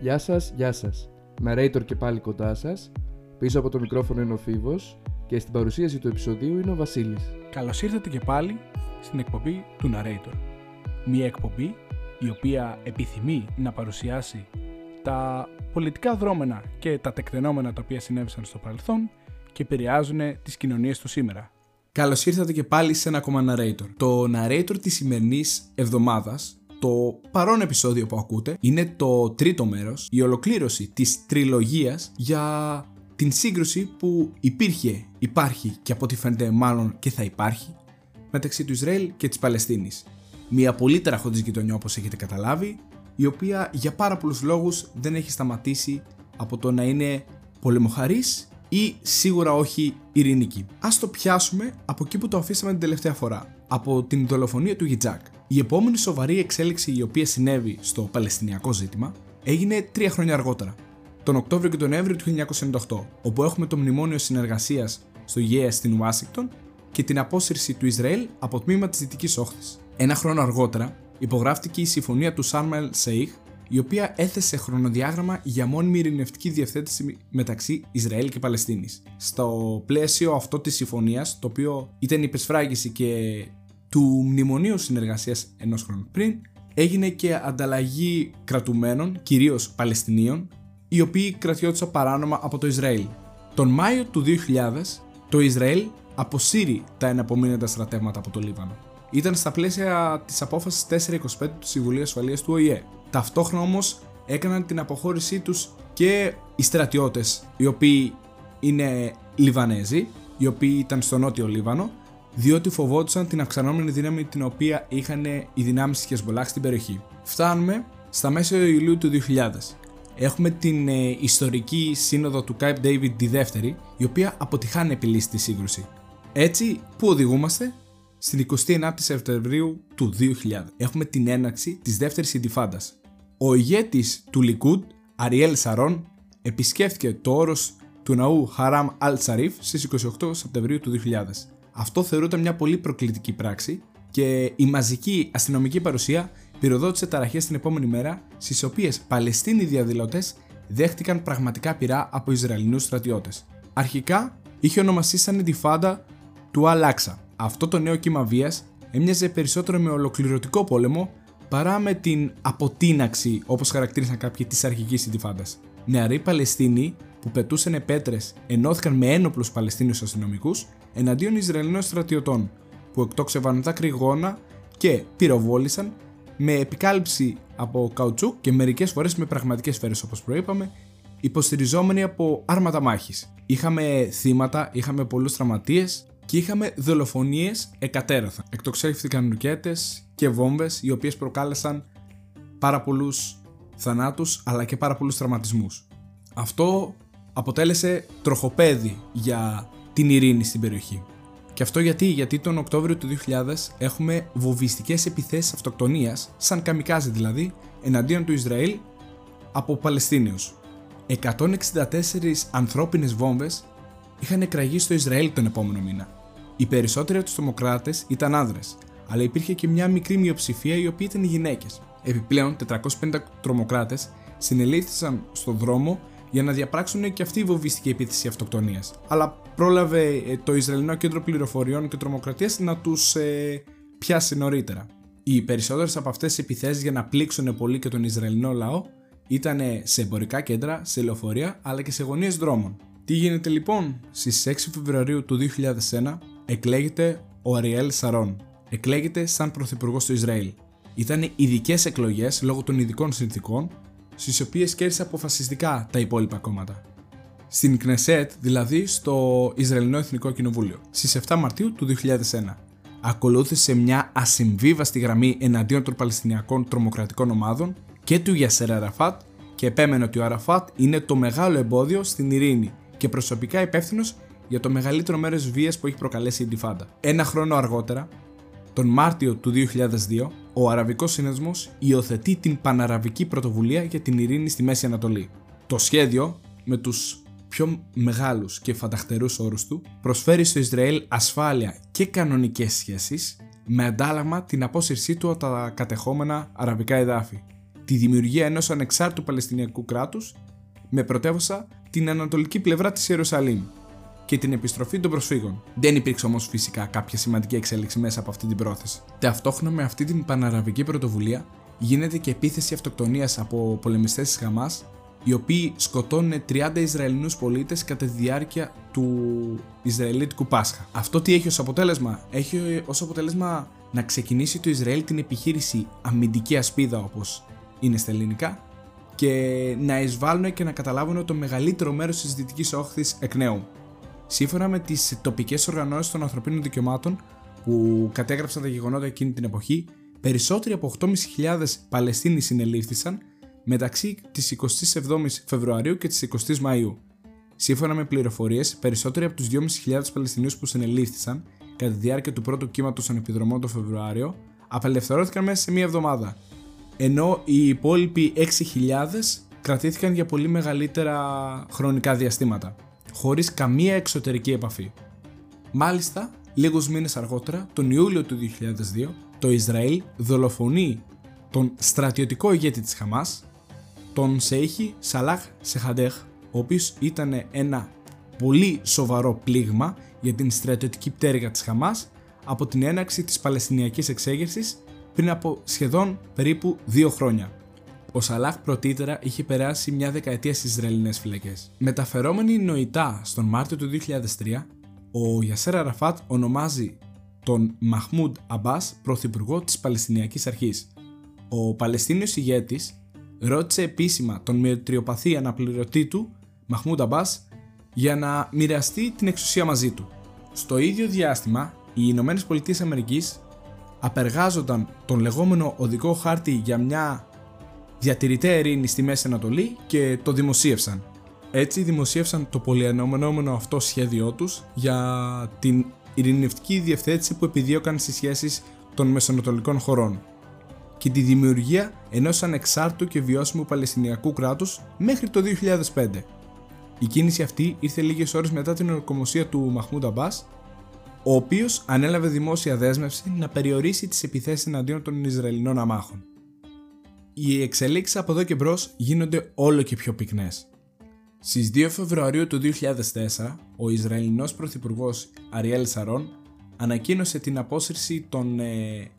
Γεια σας, γεια σας. Narrator και πάλι κοντά σας. Πίσω από το μικρόφωνο είναι ο Φίβος και στην παρουσίαση του επεισοδίου είναι ο Βασίλης. Καλώς ήρθατε και πάλι στην εκπομπή του Narrator. Μια εκπομπή η οποία επιθυμεί να παρουσιάσει τα πολιτικά δρόμενα και τα τεκτενόμενα τα οποία συνέβησαν στο παρελθόν και επηρεάζουν τις κοινωνίες του σήμερα. Καλώς ήρθατε και πάλι σε ένα ακόμα narrator. Το narrator της σημερινής εβδομάδας, το παρόν επεισόδιο που ακούτε, είναι το τρίτο μέρος, η ολοκλήρωση της τριλογίας για την σύγκρουση που υπήρχε, υπάρχει και από ό,τι φαίνεται μάλλον και θα υπάρχει μεταξύ του Ισραήλ και της Παλαιστίνης. Μια πολύ τεραχώδης γειτονιά όπως έχετε καταλάβει, η οποία για πάρα πολλούς λόγους δεν έχει σταματήσει από το να είναι πολεμοχαρής ή σίγουρα όχι ειρηνική. Ας το πιάσουμε από εκεί που το αφήσαμε την τελευταία φορά, από την δολοφονία του Γιτζάκ. Η επόμενη σοβαρή εξέλιξη η οποία συνέβη στο Παλαιστινιακό ζήτημα έγινε τρία χρόνια αργότερα, τον Οκτώβριο και τον Νοέμβριο του 1998, όπου έχουμε το μνημόνιο συνεργασίας στο ΓΕΑ στην Ουάσιγκτον και την απόσυρση του Ισραήλ από τμήμα της Δυτικής Όχθης. Ένα χρόνο αργότερα υπογράφτηκε η συμφωνία του Σάρμελ Σεϊχ, η οποία έθεσε χρονοδιάγραμμα για μόνιμη ειρηνευτική διευθέτηση μεταξύ Ισραήλ και Παλαιστίνης. Στο πλαίσιο αυτό της συμφωνίας, το οποίο ήταν η πεσφράγηση και του μνημονίου συνεργασίας ενός χρόνου πριν, έγινε και ανταλλαγή κρατουμένων, κυρίως Παλαιστινίων, οι οποίοι κρατιώτησαν παράνομα από το Ισραήλ. Τον Μάιο του 2000, το Ισραήλ αποσύρει τα εναπομείνοντα στρατεύματα από το Λίβανο. Ήταν στα πλαίσια της απόφασης 425 του Συμβουλίου Ασφαλείας του ΟΗΕ. Ταυτόχρονα όμως έκαναν την αποχώρησή τους και οι στρατιώτες, οι οποίοι είναι Λιβανέζοι, οι οποίοι ήταν στο νότιο Λίβανο, διότι φοβόντουσαν την αυξανόμενη δύναμη την οποία είχαν οι δυνάμεις της Χεσμολάχ στην περιοχή. Φτάνουμε στα μέσα Ιουλίου του 2000 έχουμε την ε, ιστορική σύνοδο του Κάιπ David τη δεύτερη, η οποία αποτυχάνει επιλύσει τη σύγκρουση. Έτσι, πού οδηγούμαστε; Στην 29η Σεπτεμβρίου του 2000 έχουμε την έναρξη της δεύτερης Ιντιφάντας. Ο ηγέτης του Λικούντ, Αριέλ Σαρών, επισκέφθηκε το όρος του ναού Χαράμ Αλ Σαρίφ στις 28 Σεπτεμβρίου του 2000. Αυτό θεωρούταν μια πολύ προκλητική πράξη και η μαζική αστυνομική παρουσία πυροδότησε ταραχές την επόμενη μέρα, στις οποίες Παλαιστίνοι διαδηλωτές δέχτηκαν πραγματικά πειρά από Ισραηλινούς στρατιώτες. Αρχικά είχε ονομαστεί σαν τη φάντα του Αλάξα. Αυτό το νέο κύμα βίας έμοιαζε περισσότερο με ολοκληρωτικό πόλεμο παρά με την αποτείναξη όπως χαρακτήρισαν κάποιοι της αρχικής Ιντιφάντα. Νεαροί Παλαιστίνοι που πετούσαν πέτρε ενώθηκαν με ένοπλους Παλαιστίνιους αστυνομικούς εναντίον Ισραηλινών στρατιωτών που εκτόξευαν τα κρυγόνα και πυροβόλησαν με επικάλυψη από καουτσούκ και μερικές φορές με πραγματικές σφαίρες όπως προείπαμε, υποστηριζόμενοι από άρματα μάχης. Είχαμε θύματα, είχαμε πολλούς τραυματίες και είχαμε δολοφονίες εκατέρωθα. Εκτοξεύτηκαν ρουκέτε και βόμβες οι οποίες προκάλεσαν πάρα πολλούς θανάτους αλλά και πάρα πολλούς τραυματισμούς. Αυτό αποτέλεσε τροχοπέδι για την ειρήνη στην περιοχή. Και αυτό γιατί, γιατί τον Οκτώβριο του 2000 έχουμε βοβιστικές επιθέσεις αυτοκτονίας, σαν καμικάζι δηλαδή, εναντίον του Ισραήλ από Παλαιστίνιους. 164 ανθρώπινες βόμβες είχαν εκραγεί στο Ισραήλ τον επόμενο μήνα. Οι περισσότεροι από τους τρομοκράτες ήταν άνδρες, αλλά υπήρχε και μια μικρή μειοψηφία οι οποίοι ήταν γυναίκες. Επιπλέον, 450 τρομοκράτες συνελήφθησαν στον δρόμο για να διαπράξουν και αυτή η βοβιστική επίθεση αυτοκτονίας. Αλλά πρόλαβε ε, το Ισραηλινό Κέντρο Πληροφοριών και Τρομοκρατίας να τους ε, πιάσει νωρίτερα. Οι περισσότερες από αυτές τις επιθέσεις για να πλήξουν πολύ και τον Ισραηλινό λαό ήταν σε εμπορικά κέντρα, σε λεωφορεία αλλά και σε γωνίες δρόμων. Τι γίνεται λοιπόν, στις 6 Φεβρουαρίου του 2001 εκλέγεται ο Αριέλ Σαρών. Εκλέγεται σαν πρωθυπουργός του Ισραήλ. Ήταν ειδικές εκλογές λόγω των ειδικών συνθήκων στις οποίες κέρδισε αποφασιστικά τα υπόλοιπα κόμματα. Στην Κνεσέτ, δηλαδή στο Ισραηλινό Εθνικό Κοινοβούλιο, στις 7 Μαρτίου του 2001. Ακολούθησε μια ασυμβίβαστη γραμμή εναντίον των Παλαιστινιακών τρομοκρατικών ομάδων και του Γιασέρα Αραφάτ και επέμενε ότι ο Αραφάτ είναι το μεγάλο εμπόδιο στην ειρήνη και προσωπικά υπεύθυνος για το μεγαλύτερο μέρος βίας που έχει προκαλέσει η Ντιφάντα. Ένα χρόνο αργότερα, τον Μάρτιο του 2002, ο Αραβικός Σύνδεσμος υιοθετεί την Παναραβική Πρωτοβουλία για την Ειρήνη στη Μέση Ανατολή. Το σχέδιο, με τους πιο μεγάλους και φανταχτερούς όρους του, προσφέρει στο Ισραήλ ασφάλεια και κανονικές σχέσεις με αντάλλαγμα την απόσυρσή του από τα κατεχόμενα αραβικά εδάφη. τη δημιουργία ενός ανεξάρτητου Παλαιστινιακού κράτους με πρωτεύουσα την ανατολική πλευρά της Ιερουσαλήμ και την επιστροφή των προσφύγων. Δεν υπήρξε όμως φυσικά κάποια σημαντική εξέλιξη μέσα από αυτή την πρόθεση. Ταυτόχρονα με αυτή την παναραβική πρωτοβουλία γίνεται και επίθεση αυτοκτονίας από πολεμιστές της Χαμάς, οι οποίοι σκοτώνουν 30 Ισραηλινούς πολίτες κατά τη διάρκεια του Ισραηλίτικου Πάσχα. Αυτό τι έχει ως αποτέλεσμα; Έχει ως αποτέλεσμα να ξεκινήσει το Ισραήλ την επιχείρηση αμυντική ασπίδα όπως είναι στα ελληνικά και να εισβάλλουν και να καταλάβουν το μεγαλύτερο μέρος της δυτικής όχθης εκ νέου. Σύμφωνα με τις τοπικές οργανώσεις των ανθρωπίνων δικαιωμάτων που κατέγραψαν τα γεγονότα εκείνη την εποχή, περισσότεροι από 8.500 Παλαιστίνοι συνελήφθησαν μεταξύ της 27ης Φεβρουαρίου και της 20ης Μαΐου. Σύμφωνα με πληροφορίες, περισσότεροι από τους 2.500 Παλαιστινίους που συνελήφθησαν κατά τη διάρκεια του πρώτου κύματος των επιδρομών το Φεβρουάριο, απελευθερώθηκαν μέσα σε μία εβδομάδα, ενώ οι υπόλοιποι 6.000 κρατήθηκαν για πολύ μεγαλύτερα χρονικά διαστήματα, χωρίς καμία εξωτερική επαφή. Μάλιστα, λίγους μήνες αργότερα, τον Ιούλιο του 2002, το Ισραήλ δολοφονεί τον στρατιωτικό ηγέτη της Χαμάς, τον Σέιχη Σαλάχ Σεχαντέχ, ο οποίος ήταν ένα πολύ σοβαρό πλήγμα για την στρατιωτική πτέρυγα της Χαμάς από την έναξη της Παλαιστινιακής εξέγερσης πριν από σχεδόν περίπου δύο χρόνια. Ο Σαλάχ πρωτήτερα είχε περάσει μια δεκαετία στις Ισραηλινές φυλακές. Μεταφερόμενοι νοητά στον Μάρτιο του 2003, ο Γιασέρα Ραφάτ ονομάζει τον Μαχμούντ Αμπάς πρωθυπουργό της Παλαιστινιακής Αρχής. Ο Παλαιστίνιος ηγέτης ρώτησε επίσημα τον μετριοπαθή αναπληρωτή του, Μαχμούντ Αμπάς, για να μοιραστεί την εξουσία μαζί του. Στο ίδιο διάστημα, οι Ηνωμένες Πολιτείες Αμερικής απεργάζονταν τον λεγόμενο οδικό χάρτη για μια διατηρητέα ειρήνη στη Μέση Ανατολή και το δημοσίευσαν. Έτσι δημοσίευσαν το πολυανομενόμενο αυτό σχέδιό τους για την ειρηνευτική διευθέτηση που επιδίωκαν στις σχέσεις των μεσανατολικών χωρών και τη δημιουργία ενός ανεξάρτητου και βιώσιμου Παλαιστινιακού κράτους μέχρι το 2005. Η κίνηση αυτή ήρθε λίγες ώρες μετά την ορκομοσία του Μαχμούντ Αμπάς, ο οποίος ανέλαβε δημόσια δέσμευση να περιορίσει τις επιθέσεις εναντίον των Ισραηλινών αμάχων. Οι εξελίξεις από εδώ και μπρος γίνονται όλο και πιο πυκνές. Στις 2 Φεβρουαρίου του 2004, ο Ισραηλινός Πρωθυπουργός Αριέλ Σαρών ανακοίνωσε την απόσυρση των ε,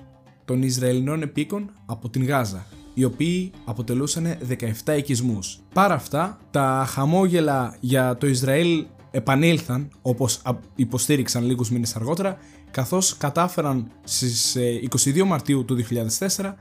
των Ισραηλινών επίκων από την Γάζα, οι οποίοι αποτελούσαν 17 οικισμούς. Παρά αυτά, τα χαμόγελα για το Ισραήλ επανήλθαν, όπως υποστήριξαν λίγους μήνες αργότερα, καθώς κατάφεραν στις 22 ε, Μαρτίου του 2004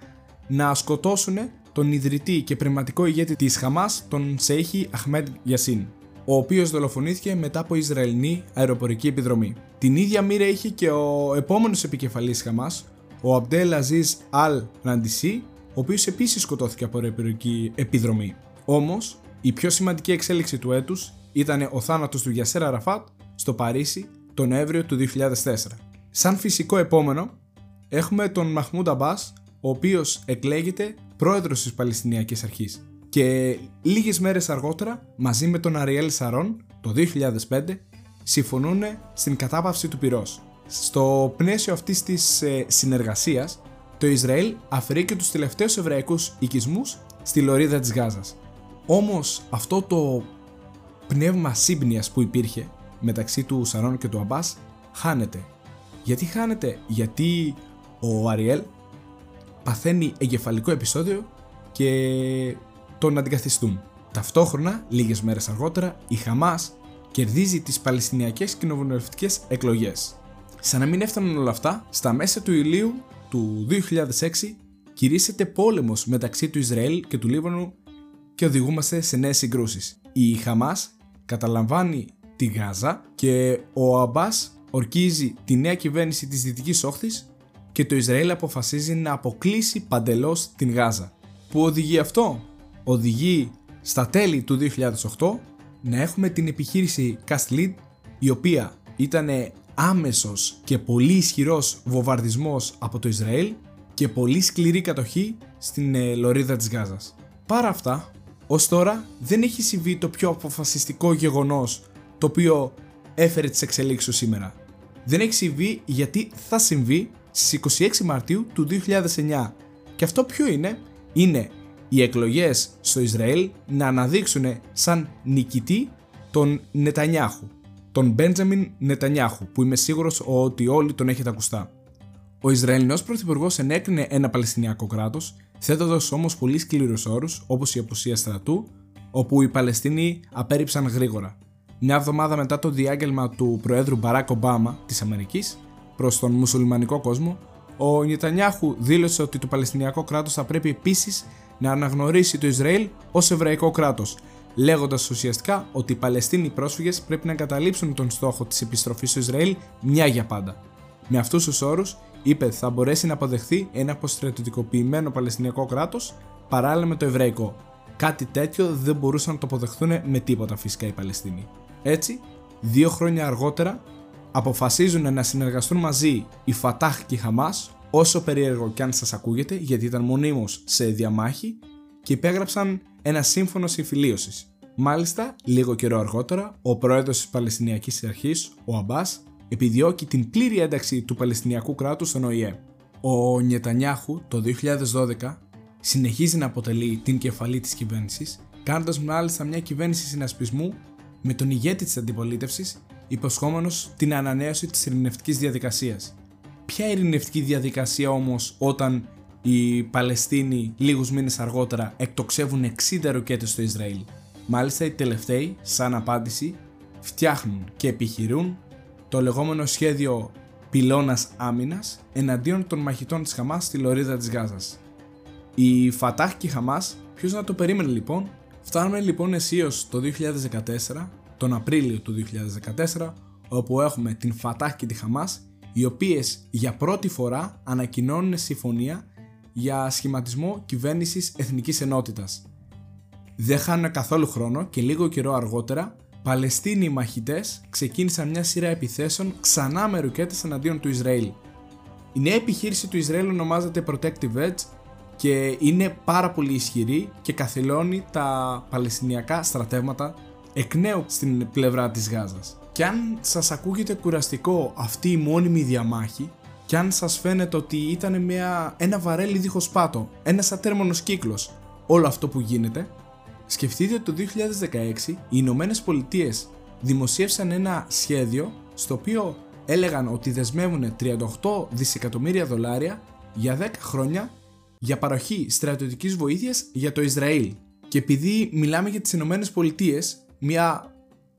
να σκοτώσουν τον ιδρυτή και πνευματικό ηγέτη της Χαμάς, τον Σέιχη Αχμέντ Γιασίν, ο οποίος δολοφονήθηκε μετά από Ισραηλινή αεροπορική επιδρομή. Την ίδια μοίρα είχε και ο επόμενος επικεφαλής Χαμάς, ο Αμπτέλ Αζίζ Αλ Ραντισί, ο οποίος επίσης σκοτώθηκε από ρεπηρική επιδρομή. Όμως, η πιο σημαντική εξέλιξη του έτους ήταν ο θάνατος του Γιασέρα Ραφάτ στο Παρίσι τον Νοέμβριο του 2004. Σαν φυσικό επόμενο, έχουμε τον Μαχμούντ Αμπάς, ο οποίος εκλέγεται πρόεδρος της Παλαιστινιακής Αρχής. Και λίγες μέρες αργότερα, μαζί με τον Αριέλ Σαρών, το 2005, συμφωνούν στην κατάπαυση του πυρός. Στο πλαίσιο αυτής της ε, συνεργασίας, το Ισραήλ αφαιρεί και τους τελευταίους Εβραϊκούς οικισμούς στη λωρίδα της Γάζας. Όμως αυτό το πνεύμα σύμπνοιας που υπήρχε μεταξύ του Σαρών και του Αμπάς χάνεται. Γιατί χάνεται, γιατί ο Αριέλ παθαίνει εγκεφαλικό επεισόδιο και τον αντικαθιστούν. Ταυτόχρονα, λίγες μέρες αργότερα, η Χαμάς κερδίζει τις Παλαιστινιακές κοινοβουλευτικές εκλογές. Σαν να μην έφταναν όλα αυτά, στα μέσα του Ηλίου του 2006 κηρύσσεται πόλεμος μεταξύ του Ισραήλ και του Λίβανου και οδηγούμαστε σε νέες συγκρούσεις. Η Χαμάς καταλαμβάνει τη Γάζα και ο Αμπάς ορκίζει τη νέα κυβέρνηση της Δυτικής Όχθης και το Ισραήλ αποφασίζει να αποκλείσει παντελώς την Γάζα. Που οδηγεί αυτό; Οδηγεί στα τέλη του 2008 να έχουμε την επιχείρηση Cast η οποία ήταν άμεσος και πολύ ισχυρός βομβαρδισμός από το Ισραήλ και πολύ σκληρή κατοχή στην ε, λωρίδα της Γάζας. Παρά αυτά, ως τώρα δεν έχει συμβεί το πιο αποφασιστικό γεγονός το οποίο έφερε τις εξελίξεις σήμερα. Δεν έχει συμβεί γιατί θα συμβεί στις 26 Μαρτίου του 2009 και αυτό ποιο είναι; Είναι οι εκλογές στο Ισραήλ να αναδείξουν σαν νικητή τον Νετανιάχου, τον Μπέντζαμιν Νετανιάχου, που είμαι σίγουρος ότι όλοι τον έχετε ακουστά. Ο Ισραηλινός Πρωθυπουργός ενέκρινε ένα Παλαιστινιακό κράτος, θέτοντας όμως πολύ σκληρούς όρους όπως η απουσία στρατού, όπου οι Παλαιστίνοι απέρριψαν γρήγορα. Μια εβδομάδα μετά το διάγγελμα του Προέδρου Μπαράκ Ομπάμα της Αμερικής προς τον μουσουλμανικό κόσμο, ο Νιτανιάχου δήλωσε ότι το Παλαιστινιακό κράτος θα πρέπει επίσης να αναγνωρίσει το Ισραήλ ως εβραϊκό κράτος, λέγοντας ουσιαστικά ότι οι Παλαιστίνοι πρόσφυγες πρέπει να εγκαταλείψουν τον στόχο της επιστροφής στο Ισραήλ μια για πάντα. Με αυτούς τους όρους, είπε θα μπορέσει να αποδεχθεί ένα αποστρατιωτικοποιημένο Παλαιστινιακό κράτος παράλληλα με το Εβραϊκό. Κάτι τέτοιο δεν μπορούσαν να το αποδεχθούν με τίποτα φυσικά οι Παλαιστίνοι. Έτσι, δύο χρόνια αργότερα αποφασίζουν να συνεργαστούν μαζί η Φατάχ και η Χαμάς, όσο περίεργο κι αν σας ακούγεται γιατί ήταν μονίμως σε διαμάχη και υπέγραψαν ένα σύμφωνο συμφιλίωσης. Μάλιστα, λίγο καιρό αργότερα, ο πρόεδρος της Παλαιστινιακής Αρχής, ο Αμπάς, επιδιώκει την πλήρη ένταξη του Παλαιστινιακού κράτους στον ΟΗΕ. Ο Νιετανιάχου το 2012 συνεχίζει να αποτελεί την κεφαλή της κυβέρνησης, κάνοντας μάλιστα μια κυβέρνηση συνασπισμού με τον ηγέτη της αντιπολίτευσης υποσχόμενος την ανανέωση της ειρηνευτικής διαδικασίας. Ποια ειρηνευτική διαδικασία όμως όταν οι Παλαιστίνοι λίγους μήνες αργότερα εκτοξεύουν 60 ροκέτες στο Ισραήλ; Μάλιστα οι τελευταίοι, σαν απάντηση, φτιάχνουν και επιχειρούν το λεγόμενο σχέδιο πυλώνας άμυνας εναντίον των μαχητών της Χαμάς στη λωρίδα της Γάζας. Η Φατάχ και η Χαμάς, ποιος να το περίμενε λοιπόν, φτάνουμε λοιπόν αισίως το 2014 τον Απρίλιο του 2014 όπου έχουμε την Φατάχ και τη Χαμάς οι οποίες για πρώτη φορά ανακοινώνουν συμφωνία για σχηματισμό κυβέρνησης εθνικής ενότητας. Δεν χάνουν καθόλου χρόνο και λίγο καιρό αργότερα Παλαιστίνοι μαχητές ξεκίνησαν μια σειρά επιθέσεων ξανά με ρουκέτες εναντίον του Ισραήλ. Η νέα επιχείρηση του Ισραήλ ονομάζεται Protective Edge και είναι πάρα πολύ ισχυρή και καθυλώνει τα Παλαιστινιακά στρατεύματα εκ νέου στην πλευρά της Γάζας. Και αν σας ακούγεται κουραστικό αυτή η μόνιμη διαμάχη και αν σας φαίνεται ότι ήταν μια, ένα βαρέλι δίχως πάτο, ένας ατέρμονος κύκλος όλο αυτό που γίνεται, σκεφτείτε ότι το 2016 οι Ηνωμένες Πολιτείες δημοσίευσαν ένα σχέδιο στο οποίο έλεγαν ότι δεσμεύουν 38 δισεκατομμύρια δολάρια για 10 χρόνια για παροχή στρατιωτικής βοήθειας για το Ισραήλ. Και επειδή μιλάμε για τις Ηνωμένες Πολιτείες, μια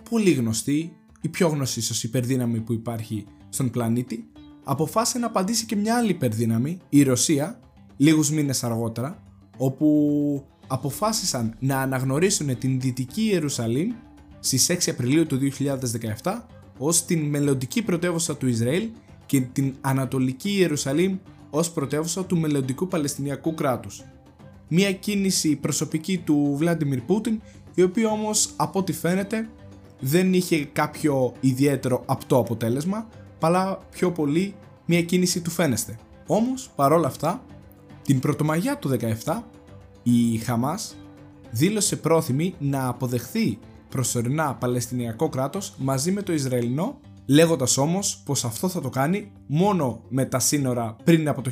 πολύ γνωστή, η πιο γνωστή ίσως υπερδύναμη που υπάρχει στον πλανήτη, αποφάσισε να απαντήσει και μια άλλη υπερδύναμη, η Ρωσία, λίγους μήνες αργότερα, όπου αποφάσισαν να αναγνωρίσουν την Δυτική Ιερουσαλήμ στις 6 Απριλίου του 2017 ως την μελλοντική πρωτεύουσα του Ισραήλ και την Ανατολική Ιερουσαλήμ ως πρωτεύουσα του μελλοντικού Παλαιστινιακού κράτους. Μία κίνηση προσωπική του Βλάντιμιρ Πούτιν η οποία όμως από ό,τι φαίνεται δεν είχε κάποιο ιδιαίτερο απτό αποτέλεσμα, αλλά πιο πολύ μια κίνηση του φαίνεστε. Όμως, παρόλα αυτά, την Πρωτομαγιά του 17, η Χαμάς δήλωσε πρόθυμη να αποδεχθεί προσωρινά Παλαιστινιακό κράτος μαζί με το Ισραηλινό, λέγοντας όμως πως αυτό θα το κάνει μόνο με τα σύνορα πριν από το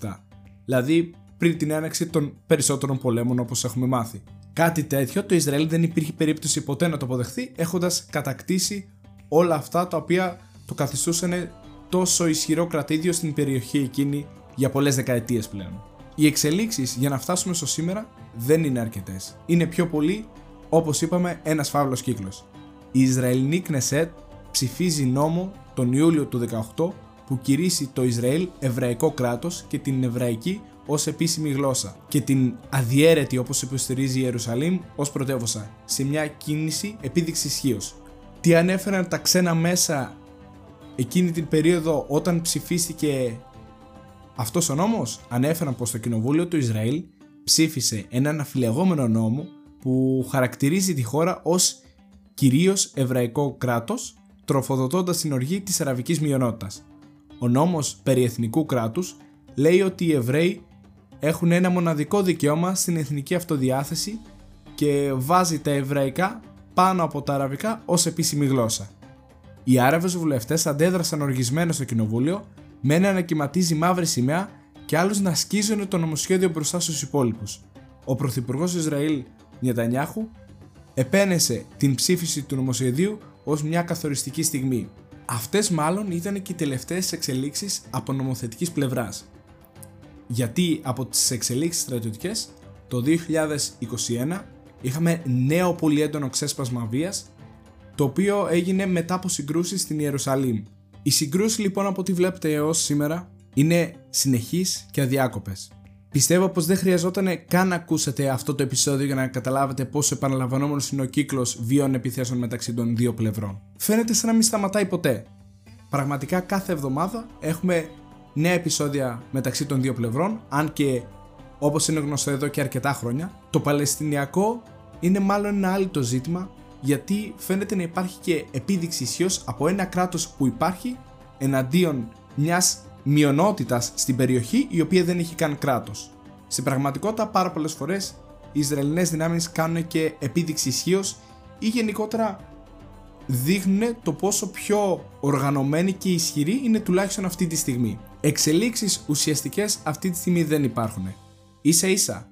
1967, δηλαδή πριν την έναξη των περισσότερων πολέμων όπως έχουμε μάθει. Κάτι τέτοιο το Ισραήλ δεν υπήρχε περίπτωση ποτέ να το αποδεχθεί έχοντας κατακτήσει όλα αυτά τα οποία το καθιστούσαν τόσο ισχυρό κρατήδιο στην περιοχή εκείνη για πολλές δεκαετίες πλέον. Οι εξελίξεις για να φτάσουμε στο σήμερα δεν είναι αρκετές. Είναι πιο πολύ, όπως είπαμε, ένας φαύλος κύκλος. Η Ισραηλινή Κνεσέτ ψηφίζει νόμο τον Ιούλιο του 18 που κηρύσσει το Ισραήλ εβραϊκό κράτος και την εβραϊκή ως επίσημη γλώσσα και την αδιέρετη όπως υποστηρίζει η Ιερουσαλήμ ως πρωτεύουσα σε μια κίνηση επίδειξης ισχύως. Τι ανέφεραν τα ξένα μέσα εκείνη την περίοδο όταν ψηφίστηκε αυτός ο νόμος; Ανέφεραν πως το κοινοβούλιο του Ισραήλ ψήφισε έναν αφιλεγόμενο νόμο που χαρακτηρίζει τη χώρα ως κυρίως εβραϊκό κράτος τροφοδοτώντας την οργή της αραβικής μειονότητας. Ο νόμος περί εθνικού κράτους λέει ότι οι Εβραίοι έχουν ένα μοναδικό δικαίωμα στην εθνική αυτοδιάθεση και βάζει τα εβραϊκά πάνω από τα αραβικά ως επίσημη γλώσσα. Οι Άραβες βουλευτές αντέδρασαν οργισμένα στο κοινοβούλιο με ένα να κυματίζει μαύρη σημαία και άλλους να σκίζουν το νομοσχέδιο μπροστά στους υπόλοιπους. ο Πρωθυπουργός Ισραήλ Νιατανιάχου επένεσε την ψήφιση του νομοσχεδίου ως μια καθοριστική στιγμή. Αυτές μάλλον ήταν και οι τελευταίες εξελίξεις από νομοθετικής πλευράς. Γιατί από τις εξελίξεις στρατιωτικές το 2021 είχαμε νέο πολύ έντονο ξέσπασμα βίας το οποίο έγινε μετά από συγκρούσεις στην Ιερουσαλήμ. Οι συγκρούσεις λοιπόν από ό,τι βλέπετε έως σήμερα είναι συνεχείς και αδιάκοπες. Πιστεύω πως δεν χρειαζόταν καν να ακούσετε αυτό το επεισόδιο για να καταλάβετε πόσο επαναλαμβανόμενος είναι ο κύκλος βίων επιθέσεων μεταξύ των δύο πλευρών. Φαίνεται σαν να μην σταματάει ποτέ. Πραγματικά κάθε εβδομάδα έχουμε νέα επεισόδια μεταξύ των δύο πλευρών, αν και όπως είναι γνωστό εδώ και αρκετά χρόνια, το Παλαιστινιακό είναι μάλλον ένα άλλο το ζήτημα γιατί φαίνεται να υπάρχει και επίδειξη ισχύως από ένα κράτος που υπάρχει εναντίον μιας μειονότητας στην περιοχή η οποία δεν έχει καν κράτος. Στην πραγματικότητα πάρα πολλές φορές οι Ισραηλινές δυνάμεις κάνουν και επίδειξη ισχύως ή γενικότερα δείχνουν το πόσο πιο οργανωμένοι και ισχυροί είναι τουλάχιστον αυτή τη στιγμή. Εξελίξεις ουσιαστικές αυτή τη στιγμή δεν υπάρχουν. Ίσα ίσα,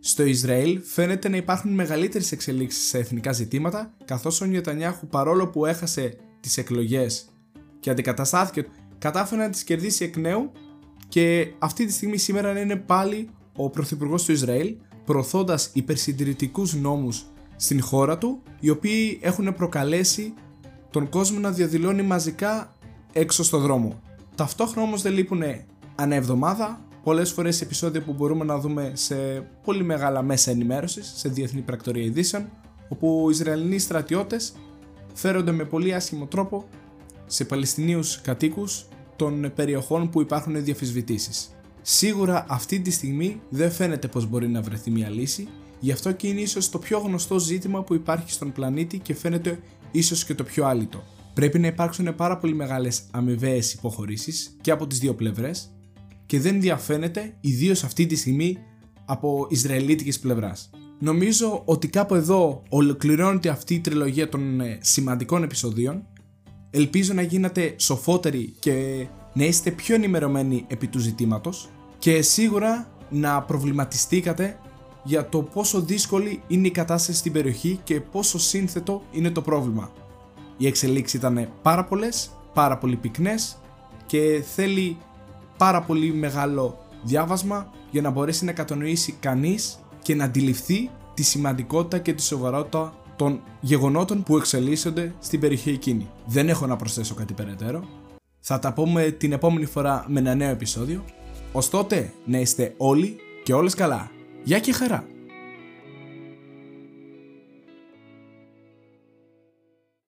στο Ισραήλ φαίνεται να υπάρχουν μεγαλύτερες εξελίξεις σε εθνικά ζητήματα, καθώς ο Νιωτανιάχου παρόλο που έχασε τις εκλογές και αντικαταστάθηκε, κατάφερε να τις κερδίσει εκ νέου και αυτή τη στιγμή σήμερα είναι πάλι ο πρωθυπουργός του Ισραήλ, προωθώντας υπερσυντηρητικούς νόμους στην χώρα του, οι οποίοι έχουν προκαλέσει τον κόσμο να διαδηλώνει μαζικά έξω στο δρόμο. Ταυτόχρονα όμως δεν λείπουν ανά εβδομάδα πολλές φορές επεισόδια που μπορούμε να δούμε σε πολύ μεγάλα μέσα ενημέρωσης, σε διεθνή πρακτορία ειδήσεων, όπου οι Ισραηλινοί στρατιώτες φέρονται με πολύ άσχημο τρόπο σε Παλαιστινίους κατοίκους των περιοχών που υπάρχουν διαφυσβητήσεις. Σίγουρα αυτή τη στιγμή δεν φαίνεται πως μπορεί να βρεθεί μια λύση, γι' αυτό και είναι ίσως το πιο γνωστό ζήτημα που υπάρχει στον πλανήτη και φαίνεται ίσως και το πιο άλυτο. Πρέπει να υπάρξουν πάρα πολύ μεγάλες αμοιβαίες υποχωρήσεις και από τις δύο πλευρές και δεν διαφαίνεται ιδίως αυτή τη στιγμή από Ισραηλίτικης πλευράς. Νομίζω ότι κάπου εδώ ολοκληρώνεται αυτή η τριλογία των ε, σημαντικών επεισοδίων. Ελπίζω να γίνατε σοφότεροι και να είστε πιο ενημερωμένοι επί του ζητήματος και σίγουρα να προβληματιστήκατε για το πόσο δύσκολη είναι η κατάσταση στην περιοχή και πόσο σύνθετο είναι το πρόβλημα. Οι εξελίξεις ήταν πάρα πολλές, πάρα πολύ πυκνές και θέλει πάρα πολύ μεγάλο διάβασμα για να μπορέσει να κατανοήσει κανείς και να αντιληφθεί τη σημαντικότητα και τη σοβαρότητα των γεγονότων που εξελίσσονται στην περιοχή εκείνη. Δεν έχω να προσθέσω κάτι περαιτέρω. Θα τα πούμε την επόμενη φορά με ένα νέο επεισόδιο. Ως τότε να είστε όλοι και όλες καλά. Γεια και χαρά!